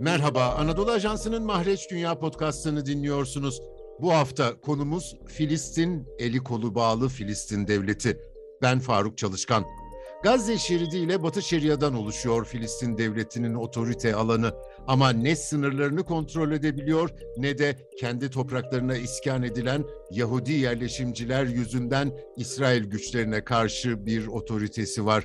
Merhaba, Anadolu Ajansı'nın Mahreç Dünya Podcast'ını dinliyorsunuz. Bu hafta konumuz Filistin, eli kolu bağlı Filistin Devleti. Ben Faruk Çalışkan. Gazze şeridi ile Batı Şeria'dan oluşuyor Filistin Devleti'nin otorite alanı. Ama ne sınırlarını kontrol edebiliyor ne de kendi topraklarına iskan edilen Yahudi yerleşimciler yüzünden İsrail güçlerine karşı bir otoritesi var.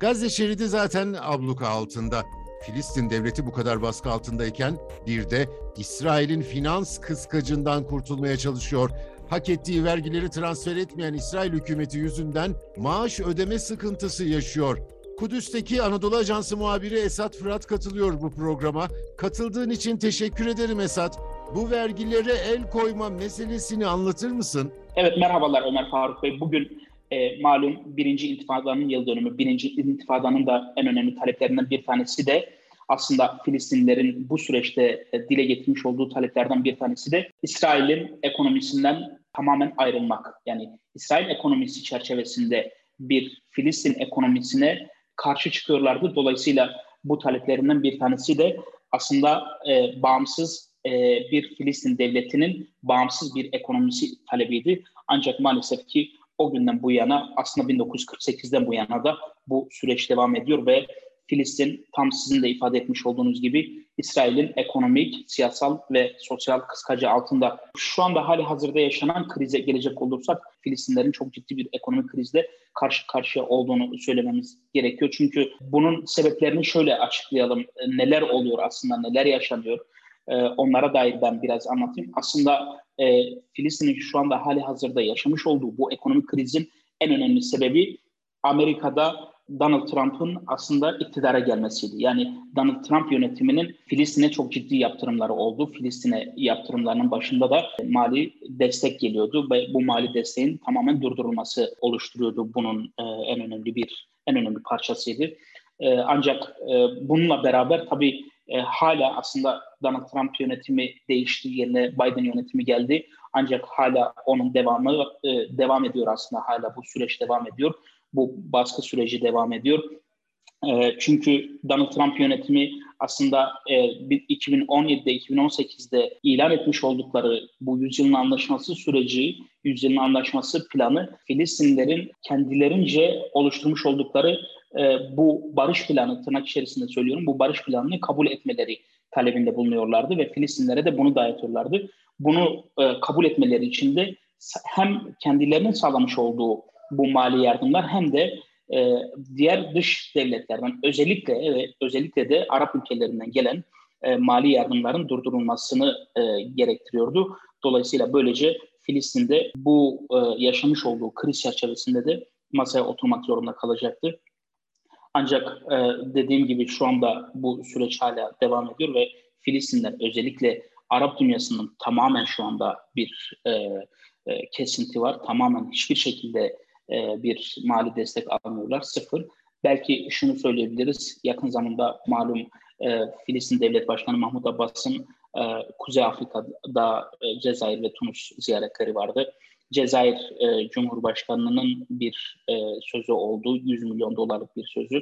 Gazze şeridi zaten abluka altında. Filistin devleti bu kadar baskı altındayken bir de İsrail'in finans kıskacından kurtulmaya çalışıyor. Hak ettiği vergileri transfer etmeyen İsrail hükümeti yüzünden maaş ödeme sıkıntısı yaşıyor. Kudüs'teki Anadolu Ajansı muhabiri Esat Fırat katılıyor bu programa. Katıldığın için teşekkür ederim Esat. Bu vergilere el koyma meselesini anlatır mısın? Evet merhabalar Ömer Faruk Bey. Bugün e, malum birinci intifadanın yıl dönümü. Birinci intifadanın da en önemli taleplerinden bir tanesi de aslında Filistinlilerin bu süreçte e, dile getirmiş olduğu taleplerden bir tanesi de İsrail'in ekonomisinden tamamen ayrılmak. Yani İsrail ekonomisi çerçevesinde bir Filistin ekonomisine karşı çıkıyorlardı. Dolayısıyla bu taleplerinden bir tanesi de aslında e, bağımsız e, bir Filistin devletinin bağımsız bir ekonomisi talebiydi. Ancak maalesef ki o günden bu yana aslında 1948'den bu yana da bu süreç devam ediyor ve Filistin tam sizin de ifade etmiş olduğunuz gibi İsrail'in ekonomik, siyasal ve sosyal kıskacı altında. Şu anda hali hazırda yaşanan krize gelecek olursak Filistinlerin çok ciddi bir ekonomik krizle karşı karşıya olduğunu söylememiz gerekiyor. Çünkü bunun sebeplerini şöyle açıklayalım. Neler oluyor aslında, neler yaşanıyor? Ee, onlara dair ben biraz anlatayım. Aslında e, Filistin'in şu anda hali hazırda yaşamış olduğu bu ekonomik krizin en önemli sebebi Amerika'da Donald Trump'ın aslında iktidara gelmesiydi. Yani Donald Trump yönetiminin Filistin'e çok ciddi yaptırımları oldu. Filistin'e yaptırımlarının başında da mali destek geliyordu ve bu mali desteğin tamamen durdurulması oluşturuyordu bunun e, en önemli bir en önemli parçasıydı. E, ancak e, bununla beraber tabii hala aslında Donald Trump yönetimi değişti yerine Biden yönetimi geldi. Ancak hala onun devamı devam ediyor aslında hala bu süreç devam ediyor bu baskı süreci devam ediyor. E, çünkü Donald Trump yönetimi aslında e, 2017'de 2018'de ilan etmiş oldukları bu yüzyılın anlaşması süreci, yüzyılın anlaşması planı Filistinlerin kendilerince oluşturmuş oldukları e, bu barış planı tırnak içerisinde söylüyorum bu barış planını kabul etmeleri talebinde bulunuyorlardı ve Filistinlere de bunu dayatıyorlardı. Bunu e, kabul etmeleri için de hem kendilerinin sağlamış olduğu bu mali yardımlar hem de e, diğer dış devletlerden özellikle ve özellikle de Arap ülkelerinden gelen e, mali yardımların durdurulmasını e, gerektiriyordu. Dolayısıyla böylece Filistin'de bu e, yaşamış olduğu kriz çerçevesinde de masaya oturmak zorunda kalacaktı. Ancak e, dediğim gibi şu anda bu süreç hala devam ediyor ve Filistinler özellikle Arap dünyasının tamamen şu anda bir e, e, kesinti var. Tamamen hiçbir şekilde e, bir mali destek almıyorlar. Sıfır. Belki şunu söyleyebiliriz. Yakın zamanda malum e, Filistin Devlet Başkanı Mahmut Abbas'ın e, Kuzey Afrika'da e, Cezayir ve Tunus ziyaretleri vardı. Cezayir e, Cumhurbaşkanı'nın bir e, sözü oldu. 100 milyon dolarlık bir sözü.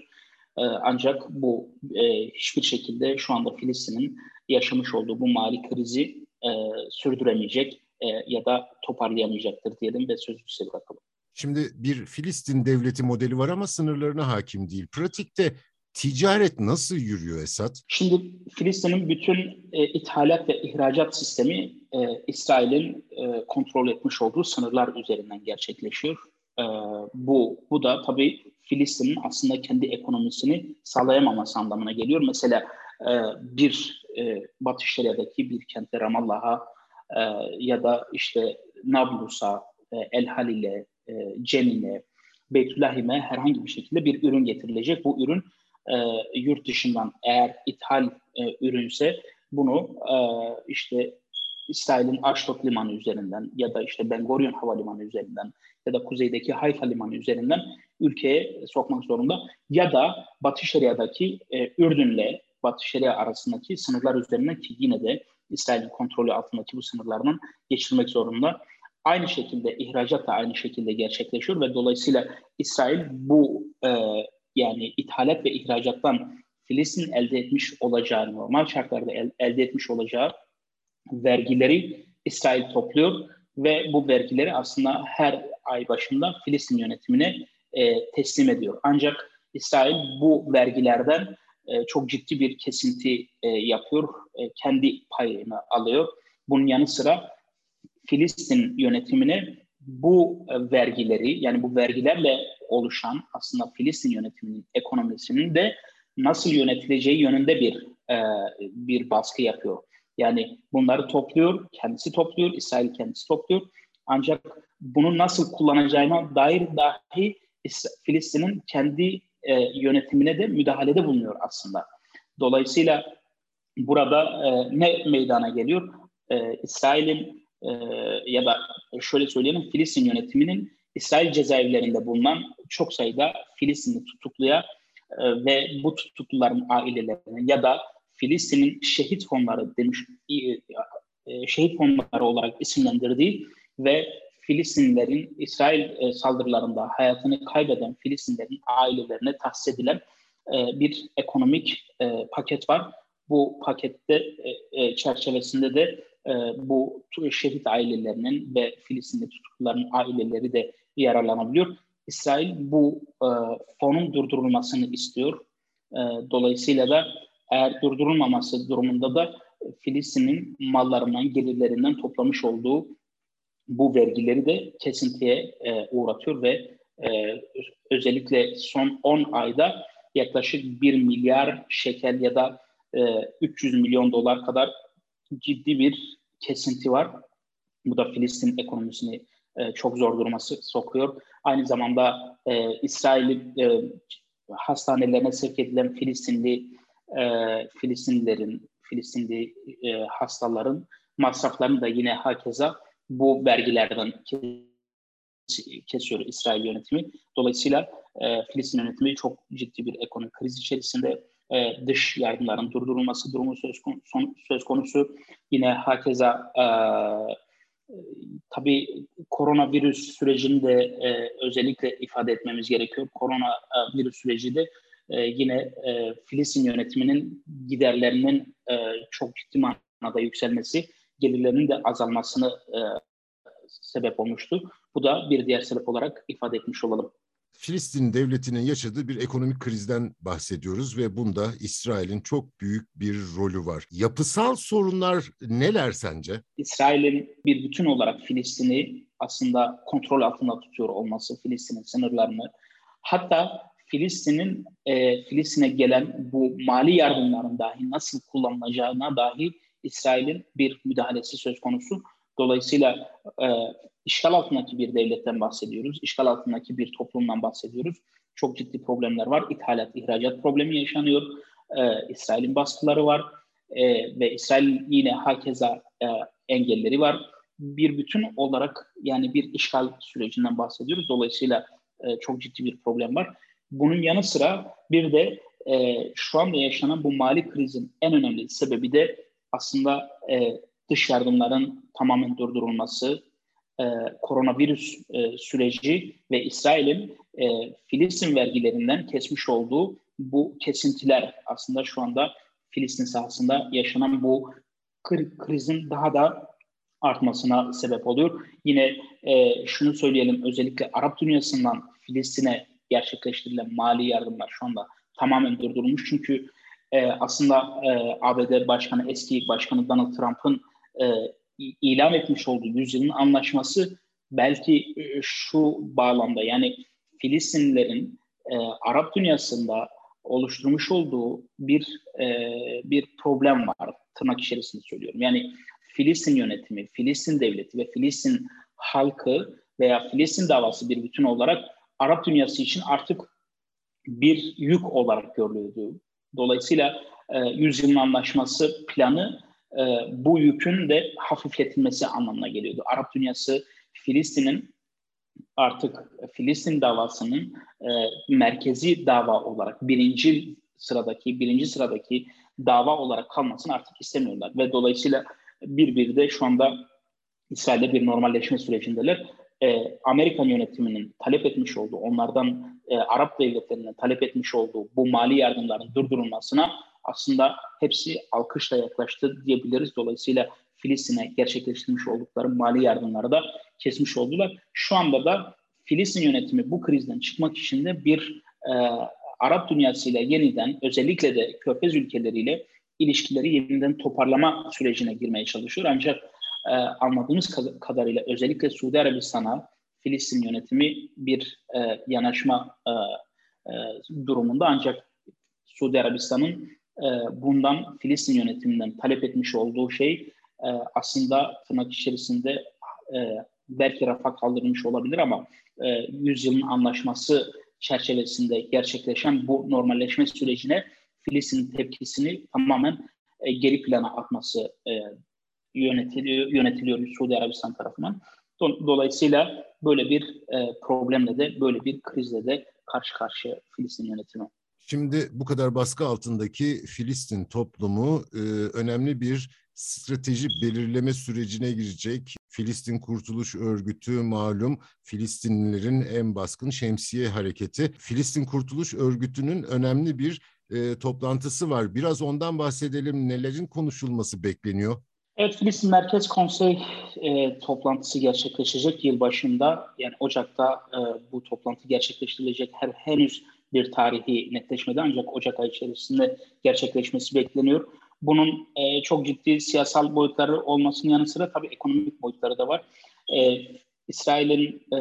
E, ancak bu e, hiçbir şekilde şu anda Filistin'in yaşamış olduğu bu mali krizi e, sürdüremeyecek e, ya da toparlayamayacaktır diyelim ve sözü size bırakalım. Şimdi bir Filistin devleti modeli var ama sınırlarına hakim değil. Pratikte ticaret nasıl yürüyor Esat? Şimdi Filistin'in bütün e, ithalat ve ihracat sistemi e, İsrail'in e, kontrol etmiş olduğu sınırlar üzerinden gerçekleşiyor. E, bu bu da tabii Filistin'in aslında kendi ekonomisini sağlayamaması anlamına geliyor. Mesela e, bir e, Batı Şeria'daki bir kentte Ramallah'a e, ya da işte Nablus'a, e, El Halil'e, e, Cemile, herhangi bir şekilde bir ürün getirilecek. Bu ürün e, yurt dışından eğer ithal e, ürünse bunu e, işte İsrail'in Aşdod Limanı üzerinden ya da işte Ben Gurion Havalimanı üzerinden ya da kuzeydeki Hayfa Limanı üzerinden ülkeye sokmak zorunda ya da Batı Şeria'daki e, Ürdün'le Batı Şeria arasındaki sınırlar üzerinden ki yine de İsrail'in kontrolü altındaki bu sınırlardan geçirmek zorunda. Aynı şekilde ihracat da aynı şekilde gerçekleşiyor ve dolayısıyla İsrail bu e, yani ithalat ve ihracattan Filistin elde etmiş olacağı normal şartlarda el, elde etmiş olacağı vergileri İsrail topluyor ve bu vergileri aslında her ay başında Filistin yönetimine e, teslim ediyor. Ancak İsrail bu vergilerden e, çok ciddi bir kesinti e, yapıyor, e, kendi payını alıyor. Bunun yanı sıra Filistin yönetimine bu e, vergileri yani bu vergilerle oluşan aslında Filistin yönetiminin ekonomisinin de nasıl yönetileceği yönünde bir e, bir baskı yapıyor. Yani bunları topluyor, kendisi topluyor, İsrail kendisi topluyor. Ancak bunu nasıl kullanacağına dair dahi Filistin'in kendi e, yönetimine de müdahalede bulunuyor aslında. Dolayısıyla burada ne meydana geliyor? İsrail'in e, ya da şöyle söyleyelim Filistin yönetiminin İsrail cezaevlerinde bulunan çok sayıda Filistinli tutukluya e, ve bu tutukluların ailelerine ya da Filistin'in şehit fonları demiş e, şehit fonları olarak isimlendirdiği ve Filistinlerin İsrail e, saldırılarında hayatını kaybeden Filistinlerin ailelerine tahsis edilen e, bir ekonomik e, paket var. Bu pakette e, e, çerçevesinde de e, bu şehit ailelerinin ve Filistinli tutukluların aileleri de yararlanabiliyor. İsrail bu e, fonun durdurulmasını istiyor. E, dolayısıyla da eğer durdurulmaması durumunda da Filistin'in mallarından, gelirlerinden toplamış olduğu bu vergileri de kesintiye e, uğratıyor ve e, özellikle son 10 ayda yaklaşık 1 milyar şekel ya da e, 300 milyon dolar kadar ciddi bir kesinti var. Bu da Filistin ekonomisini e, çok zor durması sokuyor. Aynı zamanda e, İsrail e, hastanelerine sevk edilen Filistinli e, Filistinlilerin, Filistinli e, hastaların masraflarını da yine hakeza bu vergilerden kesiyor İsrail yönetimi. Dolayısıyla e, Filistin yönetimi çok ciddi bir ekonomik kriz içerisinde e, dış yardımların durdurulması durumu söz konusu. Söz konusu. Yine hakeza e, tabii koronavirüs sürecini de e, özellikle ifade etmemiz gerekiyor. Korona e, virüs süreci de e, yine e, Filistin yönetiminin giderlerinin e, çok ciddi manada yükselmesi gelirlerinin de azalmasını e, sebep olmuştu. Bu da bir diğer sebep olarak ifade etmiş olalım. Filistin devletinin yaşadığı bir ekonomik krizden bahsediyoruz ve bunda İsrail'in çok büyük bir rolü var. Yapısal sorunlar neler sence? İsrail'in bir bütün olarak Filistin'i aslında kontrol altında tutuyor olması, Filistin'in sınırlarını. Hatta Filistin'in e, Filistin'e gelen bu mali yardımların dahi nasıl kullanılacağına dahi İsrail'in bir müdahalesi söz konusu. Dolayısıyla e, işgal altındaki bir devletten bahsediyoruz. İşgal altındaki bir toplumdan bahsediyoruz. Çok ciddi problemler var. İthalat, ihracat problemi yaşanıyor. E, İsrail'in baskıları var. E, ve İsrail yine hakeza e, engelleri var. Bir bütün olarak yani bir işgal sürecinden bahsediyoruz. Dolayısıyla e, çok ciddi bir problem var. Bunun yanı sıra bir de e, şu anda yaşanan bu mali krizin en önemli sebebi de aslında e, dış yardımların tamamen durdurulması, e, koronavirüs e, süreci ve İsrail'in e, Filistin vergilerinden kesmiş olduğu bu kesintiler aslında şu anda Filistin sahasında yaşanan bu krizin daha da artmasına sebep oluyor. Yine e, şunu söyleyelim özellikle Arap dünyasından Filistin'e gerçekleştirilen mali yardımlar şu anda tamamen durdurulmuş. Çünkü e, aslında e, ABD Başkanı, eski Başkanı Donald Trump'ın e, ilan etmiş olduğu yüzyılın anlaşması belki e, şu bağlamda yani Filistinlilerin e, Arap dünyasında oluşturmuş olduğu bir e, bir problem var tırnak içerisinde söylüyorum. Yani Filistin yönetimi, Filistin devleti ve Filistin halkı veya Filistin davası bir bütün olarak Arap dünyası için artık bir yük olarak görülüyordu. Dolayısıyla e, yüzyılın anlaşması planı e, bu yükün de hafifletilmesi anlamına geliyordu. Arap dünyası Filistin'in artık Filistin davasının e, merkezi dava olarak birinci sıradaki birinci sıradaki dava olarak kalmasını artık istemiyorlar ve dolayısıyla bir de şu anda İsrail'de bir normalleşme sürecindeler. E, Amerikan yönetiminin talep etmiş olduğu, onlardan e, Arap devletlerinin talep etmiş olduğu bu mali yardımların durdurulmasına aslında hepsi alkışla yaklaştı diyebiliriz. Dolayısıyla Filistin'e gerçekleştirmiş oldukları mali yardımları da kesmiş oldular. Şu anda da Filistin yönetimi bu krizden çıkmak için de bir e, Arap dünyasıyla yeniden özellikle de Körfez ülkeleriyle ilişkileri yeniden toparlama sürecine girmeye çalışıyor. Ancak e, anladığımız kadarıyla özellikle Suudi Arabistan'a Filistin yönetimi bir e, yanaşma e, e, durumunda. Ancak Suudi Arabistan'ın e, bundan Filistin yönetiminden talep etmiş olduğu şey e, aslında tırnak içerisinde e, belki rafa kaldırılmış olabilir ama e, yüzyılın anlaşması çerçevesinde gerçekleşen bu normalleşme sürecine Filistin tepkisini tamamen e, geri plana atması e, yönetiliyor, yönetiliyor Suudi Arabistan tarafından. Dolayısıyla böyle bir e, problemle de böyle bir krizle de karşı karşıya Filistin yönetimi. Şimdi bu kadar baskı altındaki Filistin toplumu e, önemli bir strateji belirleme sürecine girecek. Filistin Kurtuluş Örgütü malum Filistinlilerin en baskın şemsiye hareketi. Filistin Kurtuluş Örgütü'nün önemli bir e, toplantısı var. Biraz ondan bahsedelim. Nelerin konuşulması bekleniyor? Filistin Merkez Konsey e, toplantısı gerçekleşecek yıl başında. Yani Ocak'ta e, bu toplantı gerçekleştirilecek. Her henüz bir tarihi netleşmedi ancak Ocak ayı içerisinde gerçekleşmesi bekleniyor. Bunun e, çok ciddi siyasal boyutları olmasının yanı sıra tabii ekonomik boyutları da var. E, İsrail'in e,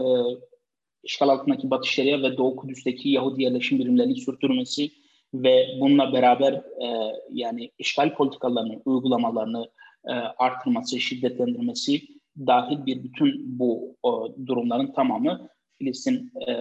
işgal altındaki Batı Şeria ve Doğu Kudüs'teki Yahudi yerleşim birimlerinin sürdürmesi ve bununla beraber e, yani işgal politikalarını, uygulamalarını e, artırması, şiddetlendirmesi dahil bir bütün bu o, durumların tamamı Filistin e,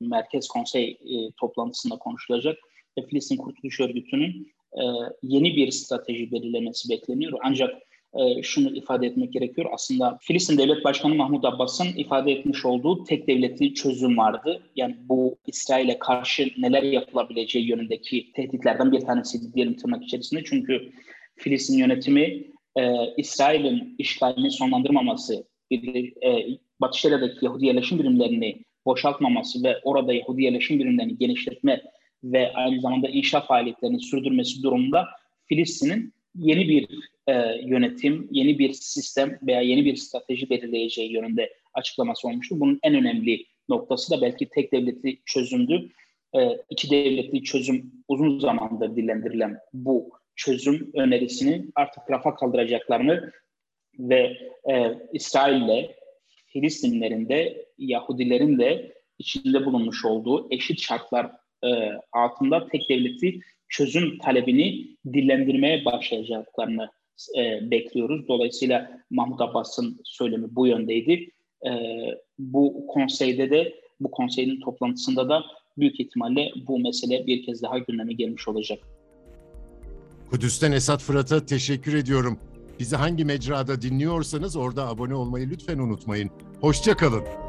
Merkez Konsey e, toplantısında konuşulacak ve Filistin Kurtuluş Örgütü'nün e, yeni bir strateji belirlemesi bekleniyor. Ancak e, şunu ifade etmek gerekiyor. Aslında Filistin Devlet Başkanı Mahmut Abbas'ın ifade etmiş olduğu tek devletli çözüm vardı. Yani bu İsrail'e karşı neler yapılabileceği yönündeki tehditlerden bir tanesi diyelim tırnak içerisinde. Çünkü Filistin yönetimi e, İsrail'in işgalini sonlandırmaması, bir, e, Batı Şeria'daki Yahudi yerleşim birimlerini boşaltmaması ve orada Yahudi yerleşim birimlerini genişletme ve aynı zamanda inşa faaliyetlerini sürdürmesi durumunda Filistin'in yeni bir e, yönetim, yeni bir sistem veya yeni bir strateji belirleyeceği yönünde açıklaması olmuştu. Bunun en önemli noktası da belki tek devletli çözümdü. E, iki devletli çözüm uzun zamandır dillendirilen bu çözüm önerisini artık rafa kaldıracaklarını ve e, İsrail'le Filistinlerin de Yahudilerin de içinde bulunmuş olduğu eşit şartlar e, altında tek devletli çözüm talebini dillendirmeye başlayacaklarını e, bekliyoruz. Dolayısıyla Mahmut Abbas'ın söylemi bu yöndeydi. E, bu konseyde de bu konseyin toplantısında da büyük ihtimalle bu mesele bir kez daha gündeme gelmiş olacak. Kudüs'ten Esat Fırat'a teşekkür ediyorum. Bizi hangi mecrada dinliyorsanız orada abone olmayı lütfen unutmayın. Hoşçakalın.